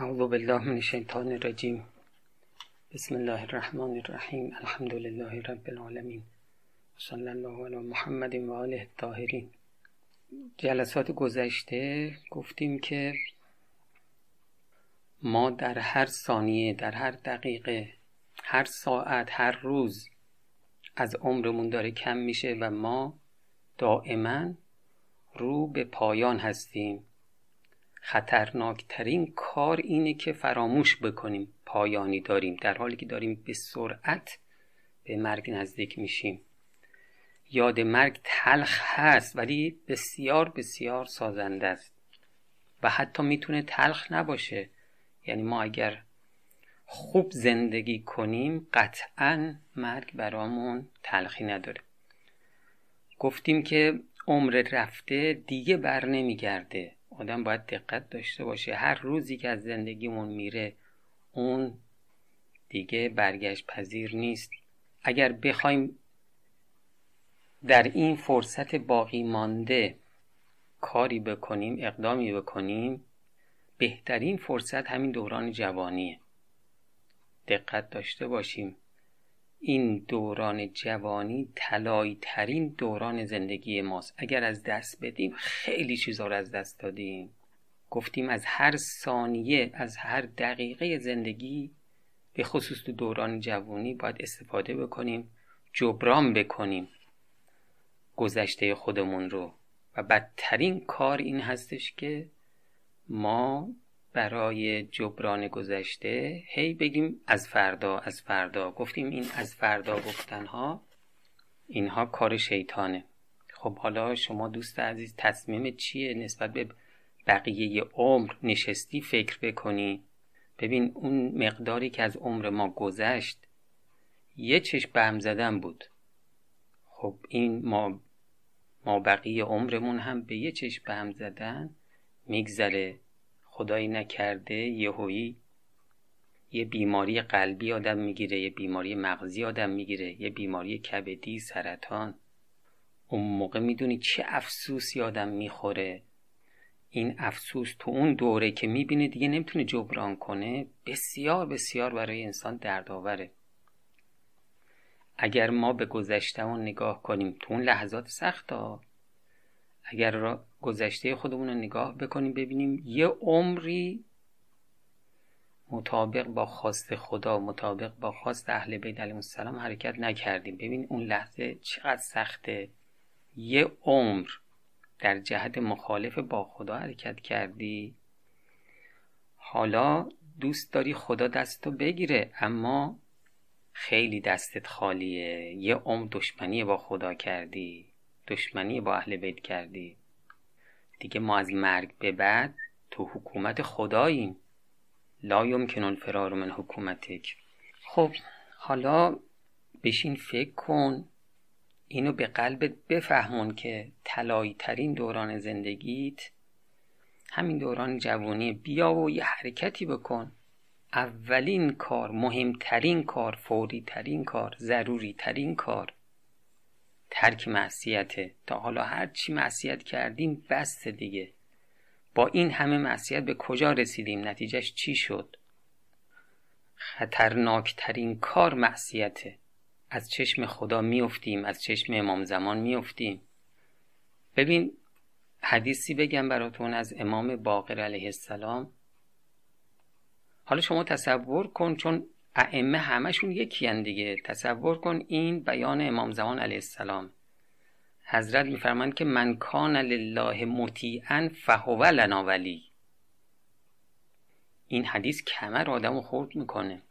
اعوذ بالله من الشیطان الرجیم. بسم الله الرحمن الرحیم. الحمد لله رب العالمین. صلی الله علی محمد و آله الطاهرین. جلسات گذشته گفتیم که ما در هر ثانیه در هر دقیقه هر ساعت هر روز از عمرمون داره کم میشه و ما دائما رو به پایان هستیم. خطرناکترین کار اینه که فراموش بکنیم پایانی داریم. در حالی که داریم به سرعت به مرگ نزدیک میشیم. یاد مرگ تلخ هست ولی بسیار بسیار سازنده است. و حتی می‌تونه تلخ نباشه. یعنی ما اگر خوب زندگی کنیم قطعا مرگ برامون تلخی نداره. گفتیم که عمر رفته دیگه بر نمیگرده. آدم باید دقت داشته باشه. هر روزی که از زندگیمون میره اون دیگه برگشت پذیر نیست. اگر بخوایم در این فرصت باقی مانده کاری بکنیم اقدامی بکنیم بهترین فرصت همین دوران جوانیه. دقت داشته باشیم. این دوران جوانی طلایی ترین دوران زندگی ماست. اگر از دست بدیم خیلی چیزا رو از دست دادیم. گفتیم از هر ثانیه از هر دقیقه زندگی به خصوص تو دوران جوانی باید استفاده بکنیم جبران بکنیم گذشته خودمون رو. و بدترین کار این هستش که ما برای جبران گذشته هی بگیم از فردا از فردا. گفتیم این از فردا گفتنها اینها کار شیطانه. خب حالا شما دوست عزیز تصمیم چیه نسبت به بقیه عمر نشستی فکر بکنی؟ ببین اون مقداری که از عمر ما گذشت یه چشم بهم زدن بود. خب این ما ما بقیه عمرمون هم به یه چشم بهم زدن میگذره. خدایی نکرده یهویی یه بیماری قلبی آدم می‌گیره یه بیماری مغزی آدم می‌گیره یه بیماری کبدی سرطان. اون موقع می‌دونی چه افسوسی آدم می‌خوره. این افسوس تو اون دوره که می‌بینه دیگه نمی‌تونه جبران کنه بسیار بسیار برای انسان دردآوره. اگر ما به گذشتهمون نگاه کنیم تو اون لحظات سخت اگر را گذشته خودمون رو نگاه بکنیم ببینیم یه عمری مطابق با خواست خدا مطابق با خواست اهل بیت علیهم السلام حرکت نکردیم. ببین اون لحظه چقدر سخته. یه عمر در جهت مخالف با خدا حرکت کردی. حالا دوست داری خدا دستو بگیره اما خیلی دستت خالیه. یه عمر دشمنی با خدا کردی. دشمنی با اهل بیت کردی. دیگه ما از مرگ به بعد تو حکومت خداییم. لا یمکن الفرار من حکومتک. خب حالا بشین فکر کن. اینو به قلبت بفهمون که طلایی ترین دوران زندگیت. همین دوران جوانی بیا و یه حرکتی بکن. اولین کار مهمترین کار فوری ترین کار ضروری ترین کار. ترک معصیته. تا حالا هر چی معصیت کردیم بس دیگه. با این همه معصیت به کجا رسیدیم؟ نتیجهش چی شد؟ خطرناکترین کار معصیته. از چشم خدا میفتیم از چشم امام زمان میفتیم ببین حدیثی بگم براتون از امام باقر علیه السلام. حالا شما تصور کن چون ائمه همشون یکی دیگه. تصور کن این بیان امام زمان علیه السلام. حضرت میفرمایند که من کان لله مطیعا فهو لنا ولی. این حدیث کمر آدم خورد می‌کنه.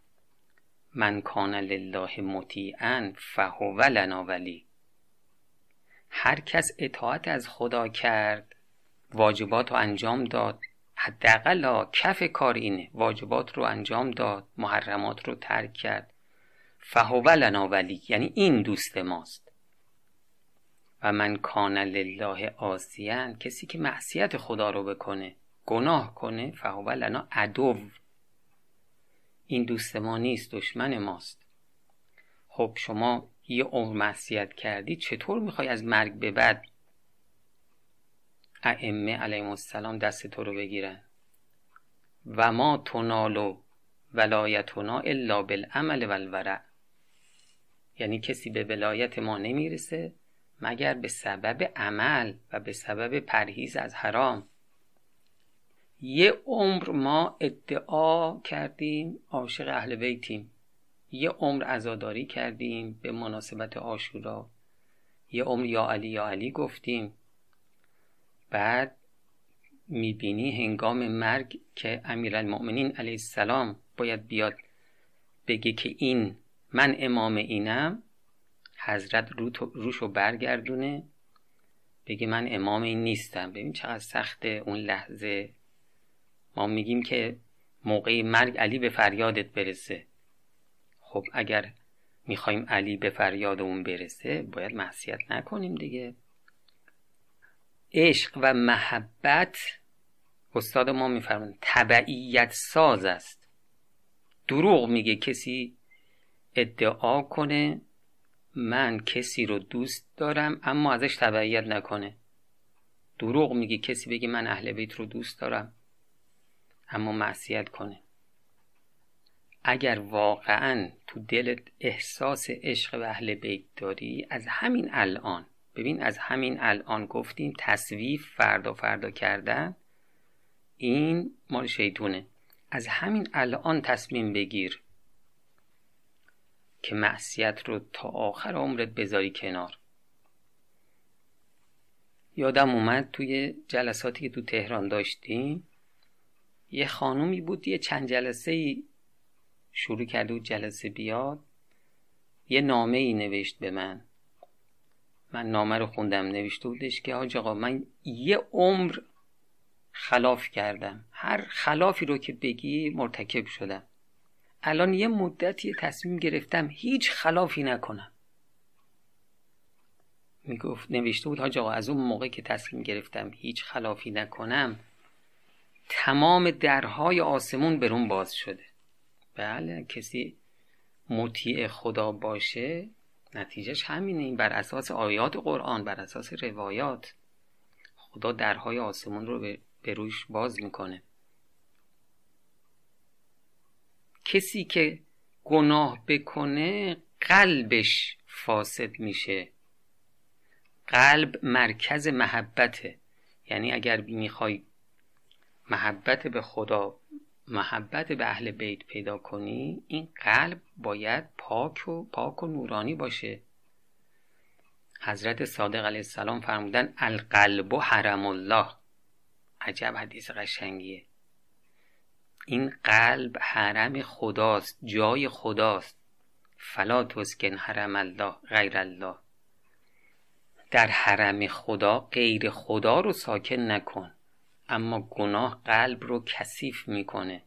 من کان لله مطیعا فهو لنا ولی. هر کس اطاعت از خدا کرد واجبات رو انجام داد. حداقل کف کار اینه واجبات رو انجام داد محرمات رو ترک کرد. فهو لنا ولی یعنی این دوست ماست. و من کان لله آسیان کسی که معصیت خدا رو بکنه گناه کنه فهو لنا عدو. این دوست ما نیست دشمن ماست. خب شما یه عمر معصیت کردی چطور می‌خوای از مرگ به بعد ائمه علیهم السلام دست تو رو بگیرن. و ما تنالو ولایتنا الا بالعمل والورع. یعنی کسی به ولایت ما نمی‌رسه مگر به سبب عمل و به سبب پرهیز از حرام. یه عمر ما ادعا کردیم عاشق اهل بیتیم. یه عمر عزاداری کردیم به مناسبت آشورا یه عمر یا علی یا علی گفتیم. بعد می‌بینی هنگام مرگ که امیرالمؤمنین علیه السلام باید بیاد بگه که این من امام اینم حضرت روشو برگردونه بگه من امام این نیستم. ببین چقدر سخت اون لحظه. ما میگیم که موقع مرگ علی به فریادت برسه. خب اگر می‌خوایم علی به فریاد اون برسه باید معصیت نکنیم دیگه. عشق و محبت استاد ما میفرمند تبعیت ساز است. دروغ میگه کسی ادعا کنه من کسی رو دوست دارم اما ازش تبعیت نکنه. دروغ میگه کسی بگه من اهل بیت رو دوست دارم اما معصیت کنه. اگر واقعا تو دلت احساس عشق و اهل بیت داری از همین الان ببین از همین الان گفتیم تصویف فردا فردا کردن این مال شیطونه. از همین الان تصمیم بگیر که معصیت رو تا آخر عمرت بذاری کنار. یادم اومد توی جلساتی که تو تهران داشتیم یه خانومی بود یه چند جلسه ای شروع کرده بود جلسه بیاد یه نامه ای نوشت به من. من نامه رو خوندم نوشته بودش که حاج آقا من یه عمر خلاف کردم. هر خلافی رو که بگی مرتکب شدم. الان یه مدتی تصمیم گرفتم هیچ خلافی نکنم. می‌گفت نوشته بود حاج آقا از اون موقع که تصمیم گرفتم هیچ خلافی نکنم تمام درهای آسمون برون باز شده. بله کسی مطیع خدا باشه نتیجهش همینه. این بر اساس آیات قرآن بر اساس روایات. خدا درهای آسمون رو به روش باز می‌کنه. کسی که گناه بکنه قلبش فاسد میشه. قلب مرکز محبته. یعنی اگر می‌خوای محبت به خدا محبت به اهل بیت پیدا کنی این قلب باید پاک و پاک و نورانی باشه. حضرت صادق علیه السلام فرمودن القلب و حرم الله. عجب حدیث قشنگیه. این قلب حرم خداست جای خداست. فلا تسکن حرم الله غیر الله. در حرم خدا غیر خدا رو ساکن نکن. اما گناه قلب رو کثیف می‌کنه.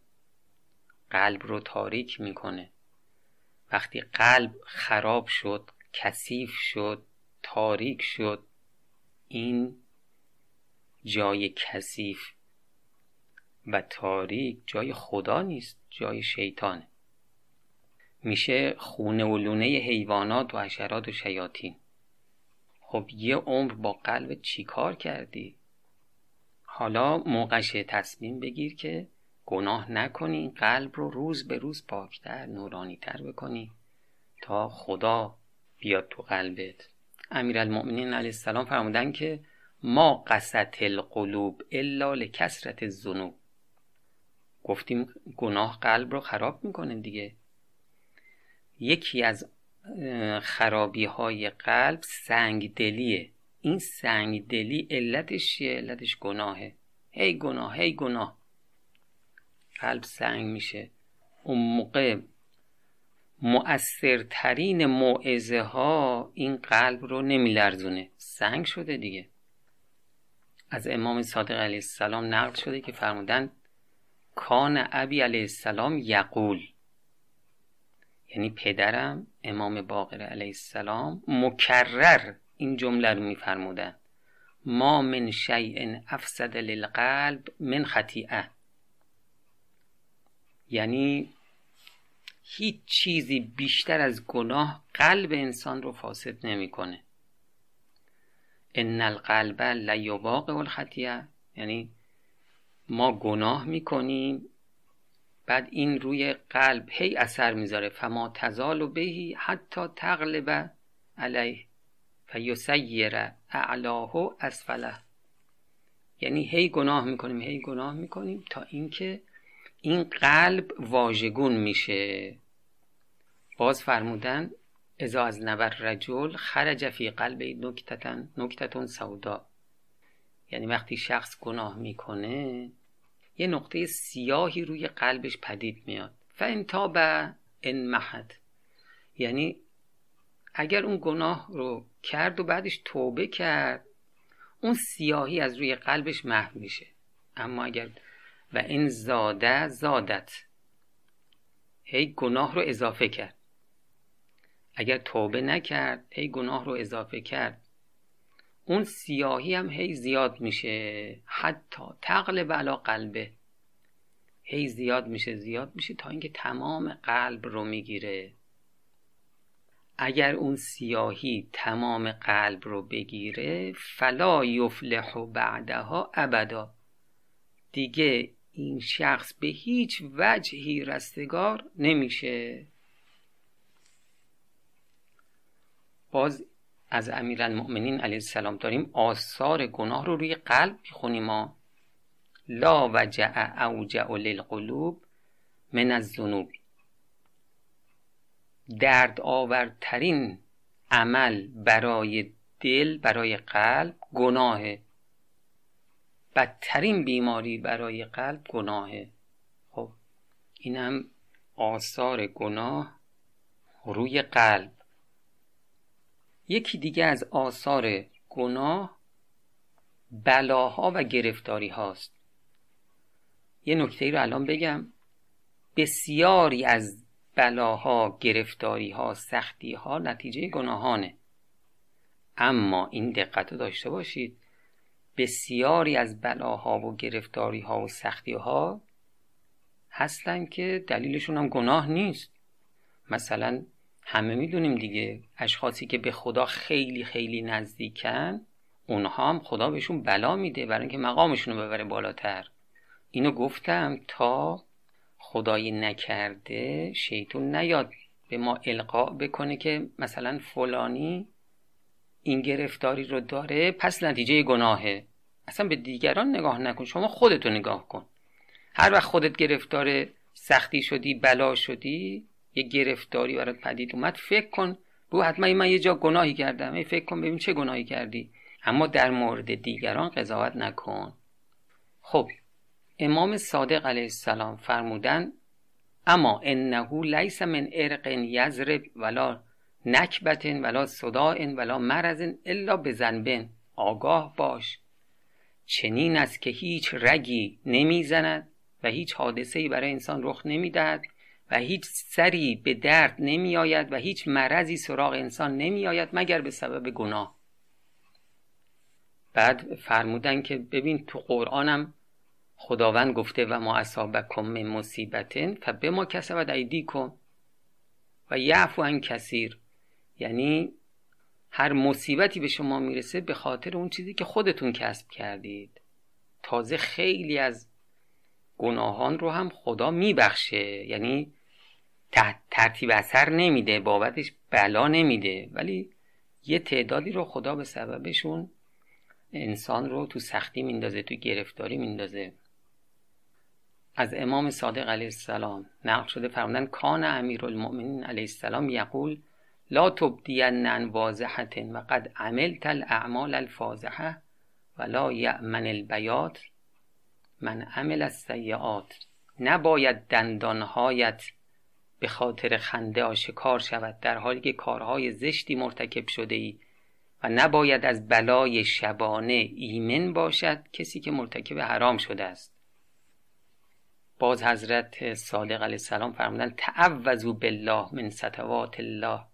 قلب رو تاریک می‌کنه. وقتی قلب خراب شد کثیف شد تاریک شد این جای کثیف و تاریک جای خدا نیست جای شیطانه. میشه خونه و لونه حیوانات و حشرات و شیاطین. خب یه عمر با قلب چیکار کردی؟ حالا موقعش تصمیم بگیر که گناه نکنی قلب رو روز به روز پاکتر نورانیتر بکنی تا خدا بیاد تو قلبت. امیرالمؤمنین علیه السلام فرمودن که ما قصت القلوب الا لکسرت الذنوب. گفتیم گناه قلب رو خراب می‌کنه دیگه. یکی از خرابی های قلب سنگ دلیه این سنگ دلی علتش چیه علتش گناهه. هی گناه هی گناه. قلب سنگ میشه. اون موقع مؤثرترین موعظه ها این قلب رو نمیلرزونه. سنگ شده دیگه. از امام صادق علیه السلام نقل شده که فرمودن کان ابی علیه السلام یقول. یعنی پدرم امام باقر علیه السلام مکرر. این جمله رو میفرمودن. ما من شیء افسد للقلب من خطیئه. یعنی هیچ چیزی بیشتر از گناه قلب انسان رو فاسد نمی‌کنه. ان القلب لیواقع الخطیه یعنی ما گناه می‌کنیم بعد این روی قلب هی اثر می‌ذاره. فما تزال و بهی حتی تغلب علیه. فیسیر اعلاه اسفله یعنی هی گناه می‌کنیم هی گناه می‌کنیم تا اینکه این قلب واژگون میشه. باز فرمودن ازا از نبر رجل خرج فی قلب نکتتن نکتتون سودا. یعنی وقتی شخص گناه می‌کنه یه نقطه سیاهی روی قلبش پدید میاد. فان تاب ان محد. یعنی اگر اون گناه رو کرد و بعدش توبه کرد. اون سیاهی از روی قلبش محو میشه. اما اگر و این زاده زادت. هی گناه رو اضافه کرد. اگر توبه نکرد هی گناه رو اضافه کرد. اون سیاهی هم هی زیاد میشه. حتی تقلب علا قلبه. هی زیاد میشه زیاد میشه تا اینکه تمام قلب رو می‌گیره. اگر اون سیاهی تمام قلب رو بگیره فلا یفلح بعدها ابدا. دیگه این شخص به هیچ وجهی رستگار نمیشه. باز از امیرالمؤمنین علیه السلام داریم آثار گناه رو روی قلب می‌خونیم ما لا وجع اوجع للقلوب من الذنوب. درد آورترین عمل برای دل برای قلب گناهه بدترین بیماری برای قلب گناهه خب این هم آثار گناه روی قلب. یکی دیگه از آثار گناه بلاها و گرفتاری هاست یه نکته رو الان بگم. بسیاری از بلاها گرفتاری ها سختی ها نتیجه گناهانه. اما این دقت رو داشته باشید. بسیاری از بلاها و گرفتاری ها و سختی ها هستن که دلیلشون هم گناه نیست. مثلا همه می‌دونیم دیگه اشخاصی که به خدا خیلی خیلی نزدیکن اونها هم خدا بهشون بلا میده برای اینکه مقامشون رو ببره بالاتر. اینو گفتم تا خدایی نکرده شیطون نیاد به ما القا بکنه که مثلا فلانی این گرفتاری رو داره پس نتیجه گناهه. اصلا به دیگران نگاه نکن شما خودتو نگاه کن. هر وقت خودت گرفتار سختی شدی بلا شدی یه گرفتاری برات پدید اومد فکر کن. بو حتما من یه جا گناهی کردم. فکر کن ببین چه گناهی کردی. اما در مورد دیگران قضاوت نکن. خب امام صادق علیه السلام فرمودن اما انه لیس من ارق یزرب ولا نکبت ولا صداع ولا مرض الا به زنبن آگاه باش. چنین است که هیچ رگی نمی‌زند و هیچ حادثه‌ای برای انسان رخ نمی‌دهد و هیچ سری به درد نمیآید و هیچ مرضی سراغ انسان نمیآید مگر به سبب گناه. بعد فرمودن که ببین تو قرآنم خداوند گفته و ما اصابکم من مصیبتن فبه ما کسبت کن و یعفو عن کثیر. یعنی هر مصیبتی به شما می‌رسه به خاطر اون چیزی که خودتون کسب کردید. تازه خیلی از گناهان رو هم خدا میبخشه. یعنی ترتیب اثر نمیده بابتش بلا نمیده. ولی یه تعدادی رو خدا به سببشون انسان رو تو سختی میندازه تو گرفتاری میندازه. از امام صادق علیه السلام نقل شده فرمودن کان المؤمنین علیه السلام یقول لا تبدین عن واضحت و قد عملت الاعمال الفاضحه و لا یأمن البیات من عمل السیئات. نباید دندانهایت به خاطر خنده آشکار شود در حالی که کارهای زشتی مرتکب شده ای و نباید از بلای شبانه ایمن باشد کسی که مرتکب حرام شده است. باز حضرت صادق علیه السلام فرمودن تعوذوا بالله من ستوات الله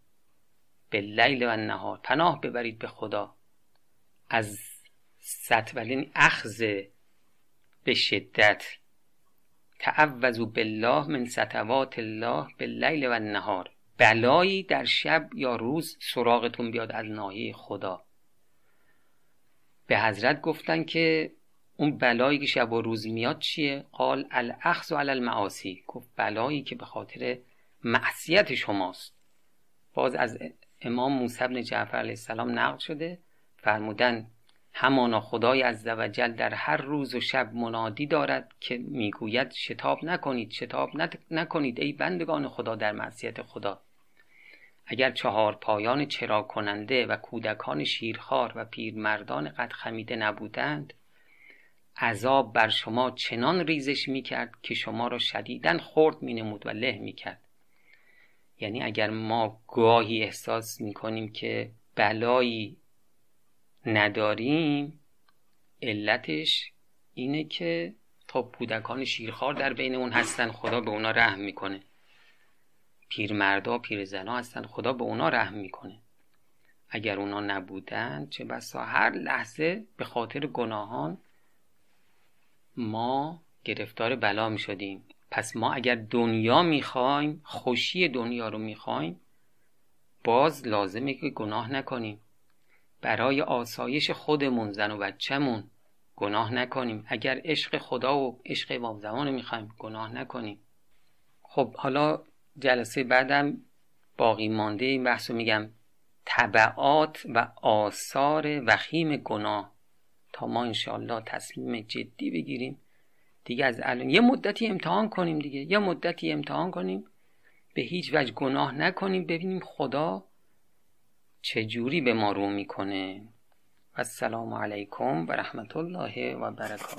باللیل و النهار. پناه ببرید به خدا از ستولین اخذ به شدت. تعوذوا بالله من ستوات الله باللیل و النهار. بلایی در شب یا روز سراغتون بیاد از ناحیه خدا. به حضرت گفتن که اون بلایی که شب و روز میاد چیه؟ قال الاخذ علی المعاصی. گفت بلایی که به خاطر معصیت شماست. باز از امام موسی بن جعفر علیه السلام نقل شده. فرمودن همانا خدای عزوجل در هر روز و شب منادی دارد که می‌گوید شتاب نکنید شتاب نکنید. ای بندگان خدا در معصیت خدا. اگر چهار پایان چرا کننده و کودکان شیرخوار و پیرمردان قد خمیده نبودند عذاب بر شما چنان ریزش می‌کرد که شما را شدیدن خورد مینمود و له می‌کرد. یعنی اگر ما گاهی احساس می‌کنیم که بلایی نداریم علتش اینه که تا کودکان شیرخوار در بینمون هستن خدا به اونا رحم می‌کنه. پیرمردا پیرزنا هستن خدا به اونا رحم می‌کنه. اگر اونا نبودن چه بسا هر لحظه به خاطر گناهان ما گرفتار بلا می شدیم. پس ما اگر دنیا می‌خوایم خوشی دنیا رو می‌خوایم باز لازمه که گناه نکنیم. برای آسایش خودمون زن و بچهمون گناه نکنیم. اگر عشق خدا و عشق امام زمان می‌خوایم گناه نکنیم. خب حالا جلسه بعدم باقی مانده این بحث میگم. طبعات و آثار وخیم گناه. تا ما انشاءالله تصمیم جدی بگیریم. دیگه از الان یه مدتی امتحان کنیم دیگه. یه مدتی امتحان کنیم. به هیچ وجه گناه نکنیم. ببینیم خدا چجوری به ما رو می‌کنه. السلام علیکم و رحمت الله و برکاته.